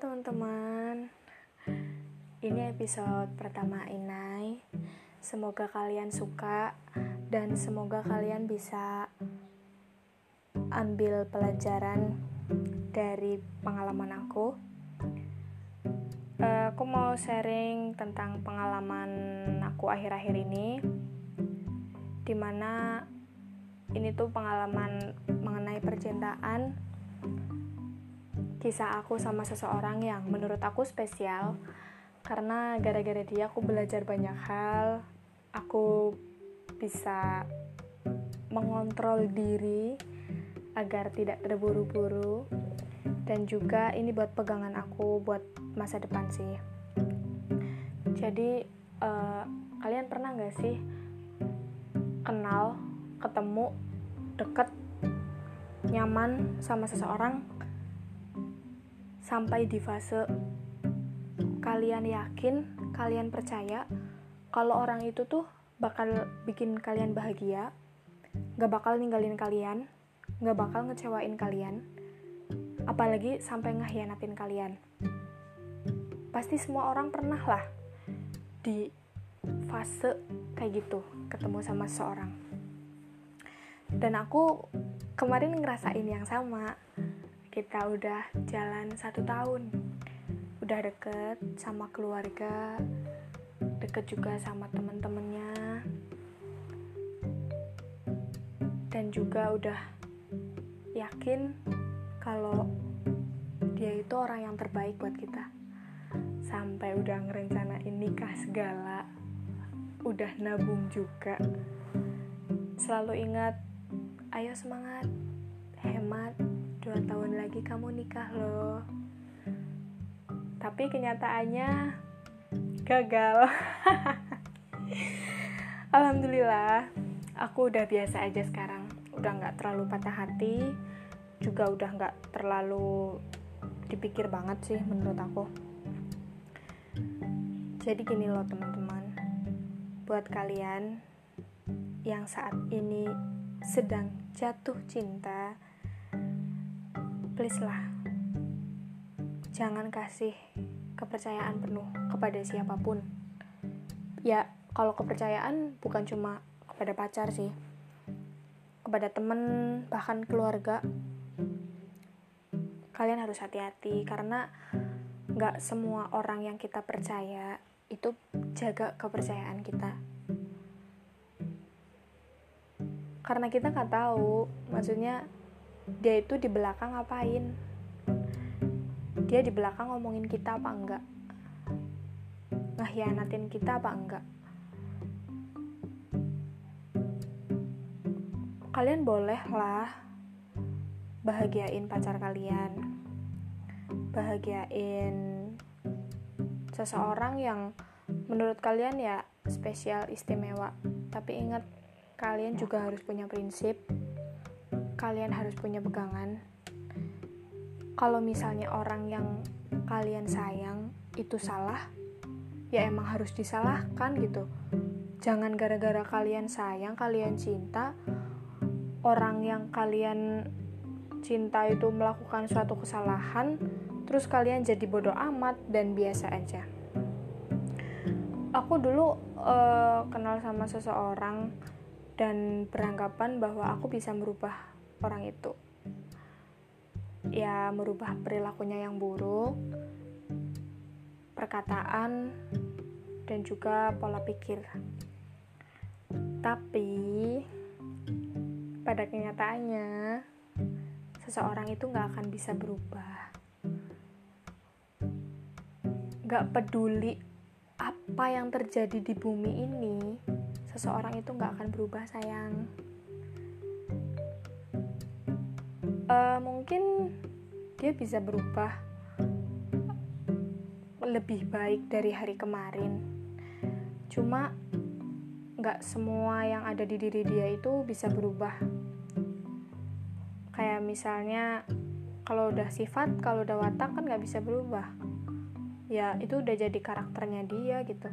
teman-teman. Ini episode pertama Inai. Semoga kalian suka Dan semoga kalian bisa Ambil pelajaran Dari pengalaman aku. Uh, Aku mau sharing tentang pengalaman aku akhir-akhir ini Di mana ini tuh pengalaman mengenai percintaan kisah aku sama seseorang yang menurut aku spesial. Karena gara-gara dia aku belajar banyak hal aku bisa mengontrol diri agar tidak terburu-buru. Dan juga ini buat pegangan aku buat masa depan sih. Jadi uh, kalian pernah gak sih kenal ketemu deket nyaman sama seseorang sampai di fase kalian yakin, kalian percaya kalau orang itu tuh bakal bikin kalian bahagia, gak bakal ninggalin kalian, gak bakal ngecewain kalian, apalagi sampai ngehianatin kalian. Pasti semua orang pernah lah di fase kayak gitu, ketemu sama seseorang. Dan aku kemarin ngerasain yang sama kita udah jalan satu tahun. Udah deket sama keluarga deket juga sama temen-temennya. Dan juga udah yakin kalau dia itu orang yang terbaik buat kita. Sampai udah ngerencanain nikah segala udah nabung juga. Selalu ingat ayo semangat hemat dua tahun lagi kamu nikah loh. Tapi kenyataannya gagal. Alhamdulillah aku udah biasa aja sekarang. Udah nggak terlalu patah hati juga udah nggak terlalu dipikir banget sih menurut aku. Jadi gini loh teman-teman. Buat kalian yang saat ini sedang jatuh cinta please lah. Jangan kasih kepercayaan penuh kepada siapa pun. Ya kalau kepercayaan bukan cuma kepada pacar sih. Kepada temen bahkan keluarga. Kalian harus hati-hati karena nggak semua orang yang kita percaya itu jaga kepercayaan kita. Karena kita nggak tahu maksudnya dia itu di belakang ngapain? Dia di belakang ngomongin kita apa enggak? Ngehianatin kita apa enggak? Kalian boleh lah bahagiain pacar kalian. Bahagiain seseorang yang menurut kalian ya spesial istimewa. Tapi ingat kalian juga harus punya prinsip kalian harus punya pegangan. Kalau misalnya orang yang kalian sayang itu salah, ya emang harus disalahkan gitu. Jangan gara-gara kalian sayang, kalian cinta, orang yang kalian cinta itu melakukan suatu kesalahan, terus kalian jadi bodoh amat dan biasa aja. Aku dulu uh, kenal sama seseorang dan beranggapan bahwa aku bisa merubah orang itu. Ya merubah perilakunya yang buruk perkataan dan juga pola pikir. Tapi pada kenyataannya seseorang itu nggak akan bisa berubah. Nggak peduli apa yang terjadi di bumi ini seseorang itu nggak akan berubah sayang uh, mungkin dia bisa berubah lebih baik dari hari kemarin. Cuma nggak semua yang ada di diri dia itu bisa berubah. Kayak misalnya kalau udah sifat kalau udah watak kan nggak bisa berubah. Ya itu udah jadi karakternya dia gitu.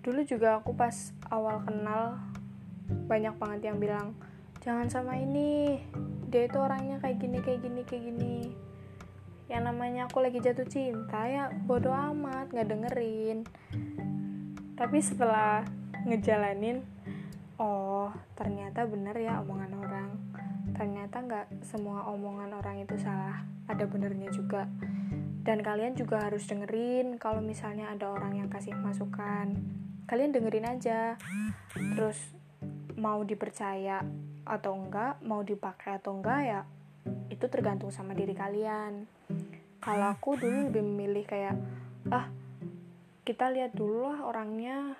Dulu juga aku pas awal kenal banyak banget yang bilang jangan sama ini dia itu orangnya kayak gini kayak gini kayak gini. Yang namanya aku lagi jatuh cinta ya bodoh amat nggak dengerin. Tapi setelah ngejalanin oh ternyata bener ya omongan orang. Ternyata nggak semua omongan orang itu salah ada benernya juga. Dan kalian juga harus dengerin kalau misalnya ada orang yang kasih masukan. Kalian dengerin aja. Terus mau dipercaya atau enggak mau dipakai atau enggak ya itu tergantung sama diri kalian. Kalau aku dulu lebih memilih kayak ah kita lihat dulu lah orangnya.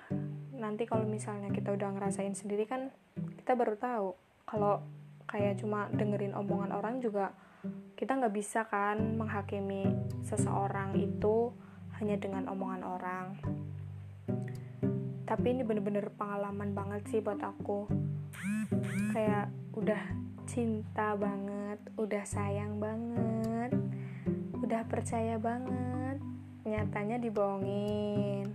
Nanti kalau misalnya kita udah ngerasain sendiri kan kita baru tahu. Kalau kayak cuma dengerin omongan orang juga kita nggak bisa kan menghakimi seseorang itu hanya dengan omongan orang. Tapi ini bener-bener pengalaman banget sih buat aku kayak udah cinta banget udah sayang banget udah percaya banget nyatanya dibohongin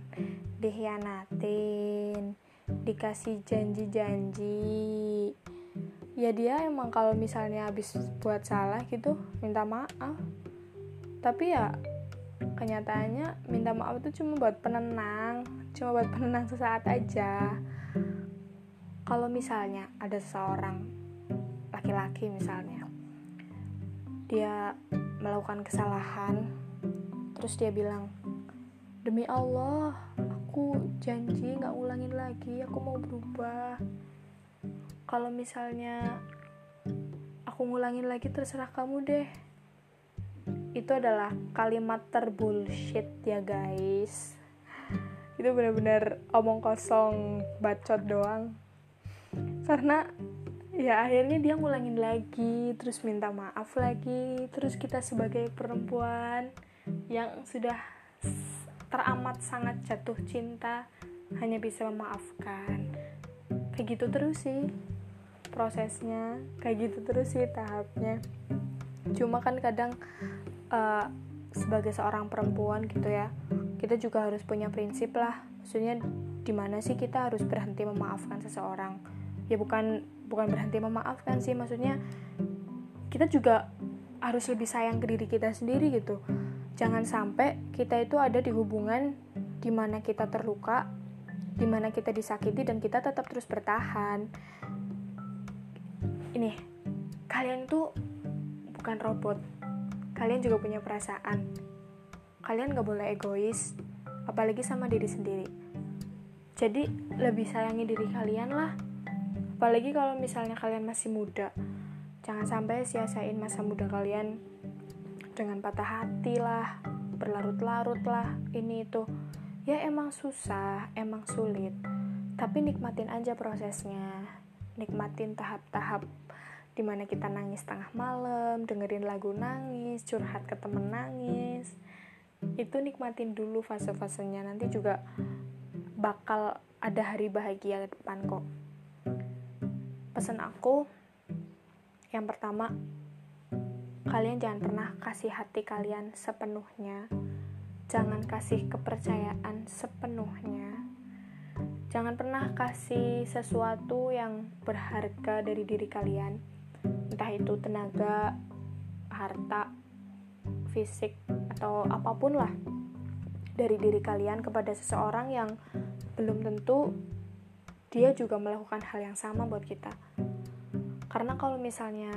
dihianatin dikasih janji-janji. Ya dia emang kalau misalnya habis buat salah gitu minta maaf. Tapi ya kenyataannya minta maaf itu cuma buat penenang cuma buat penenang sesaat aja kalau misalnya ada seseorang laki-laki misalnya dia melakukan kesalahan terus dia bilang demi Allah aku janji nggak ulangin lagi aku mau berubah. Kalau misalnya aku ngulangin lagi terserah kamu deh. Itu adalah kalimat terbullshit ya guys. Itu benar-benar omong kosong bacot doang karena ya akhirnya dia ngulangin lagi terus minta maaf lagi. Terus kita sebagai perempuan yang sudah teramat sangat jatuh cinta hanya bisa memaafkan. Kayak gitu terus sih prosesnya kayak gitu terus sih tahapnya. Cuma kan kadang uh, sebagai seorang perempuan gitu ya kita juga harus punya prinsip lah. Maksudnya di mana sih kita harus berhenti memaafkan seseorang ya bukan bukan berhenti memaafkan sih maksudnya kita juga harus lebih sayang ke diri kita sendiri gitu. Jangan sampai kita itu ada di hubungan di mana kita terluka di mana kita disakiti dan kita tetap terus bertahan. Ini kalian tuh bukan robot. Kalian juga punya perasaan. Kalian gak boleh egois apalagi sama diri sendiri. Jadi lebih sayangi diri kalian lah apalagi kalau misalnya kalian masih muda. Jangan sampai sia-siain masa muda kalian dengan patah hati lah berlarut-larut lah. Ini itu. Ya emang susah emang sulit. Tapi nikmatin aja prosesnya. Nikmatin tahap-tahap di mana kita nangis tengah malam dengerin lagu nangis curhat ke temen nangis. Itu nikmatin dulu fase-fasenya. Nanti juga bakal ada hari bahagia ke depan kok pesan aku yang pertama kalian jangan pernah kasih hati kalian sepenuhnya. Jangan kasih kepercayaan sepenuhnya. Jangan pernah kasih sesuatu yang berharga dari diri kalian. Entah itu tenaga harta fisik atau apa pun lah. Dari diri kalian kepada seseorang yang belum tentu dia juga melakukan hal yang sama buat kita. Karena kalau misalnya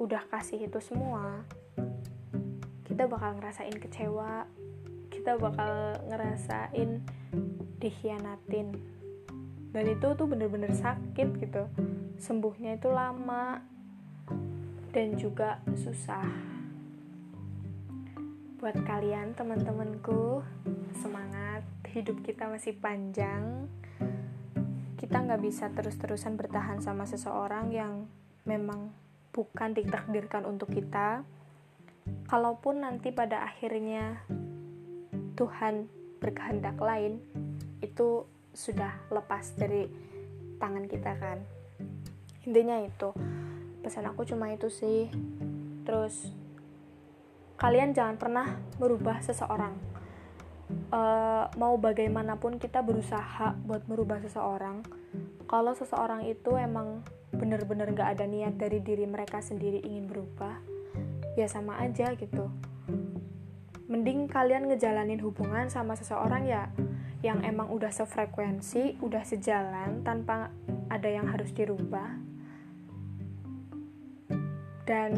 udah kasih itu semua kita bakal ngerasain kecewa kita bakal ngerasain dikhianatin dan itu tuh bener-bener sakit gitu. Sembuhnya itu lama dan juga susah. Buat kalian teman-temanku semangat. Hidup kita masih panjang kita nggak bisa terus-terusan bertahan sama seseorang yang memang bukan ditakdirkan untuk kita. Kalaupun nanti pada akhirnya Tuhan berkehendak lain, itu sudah lepas dari tangan kita kan. Intinya itu. Pesan aku cuma itu sih. Terus kalian jangan pernah merubah seseorang uh, mau bagaimanapun kita berusaha buat merubah seseorang kalau seseorang itu emang bener-bener gak ada niat dari diri mereka sendiri ingin berubah ya sama aja gitu mending kalian ngejalanin hubungan sama seseorang ya yang emang udah sefrekuensi, udah sejalan tanpa ada yang harus dirubah. Dan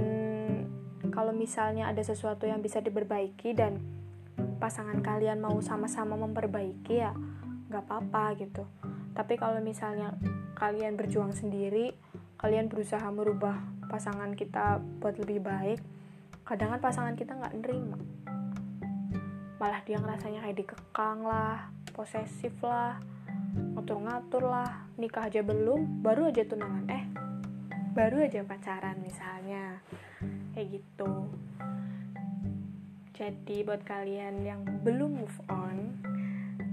kalau misalnya ada sesuatu yang bisa diperbaiki dan pasangan kalian mau sama-sama memperbaiki ya nggak apa-apa gitu. Tapi kalau misalnya kalian berjuang sendiri, kalian berusaha merubah pasangan kita buat lebih baik, kadang kan pasangan kita nggak nerima. Malah dia ngerasanya kayak dikekang lah posesif lah ngatur-ngatur lah nikah aja belum baru aja tunangan. Eh baru aja pacaran misalnya. Kayak gitu jadi buat kalian yang belum move on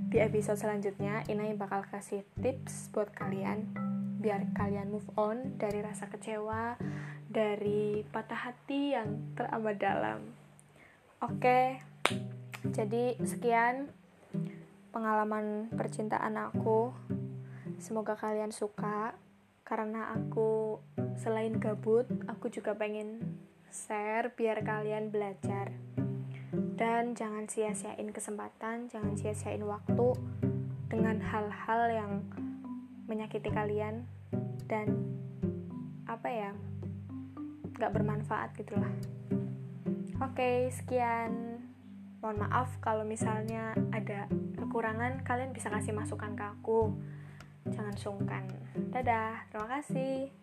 di episode selanjutnya Inai bakal kasih tips buat kalian biar kalian move on dari rasa kecewa dari patah hati yang teramat dalam. Oke jadi sekian pengalaman percintaan aku. Semoga kalian suka karena aku selain gabut aku juga pengen share biar kalian belajar dan jangan sia-siain kesempatan jangan sia-siain waktu dengan hal-hal yang menyakiti kalian dan apa ya gak bermanfaat gitulah oke sekian. Mohon maaf kalau misalnya ada kekurangan kalian bisa kasih masukan ke aku. Jangan sungkan. Dadah terima kasih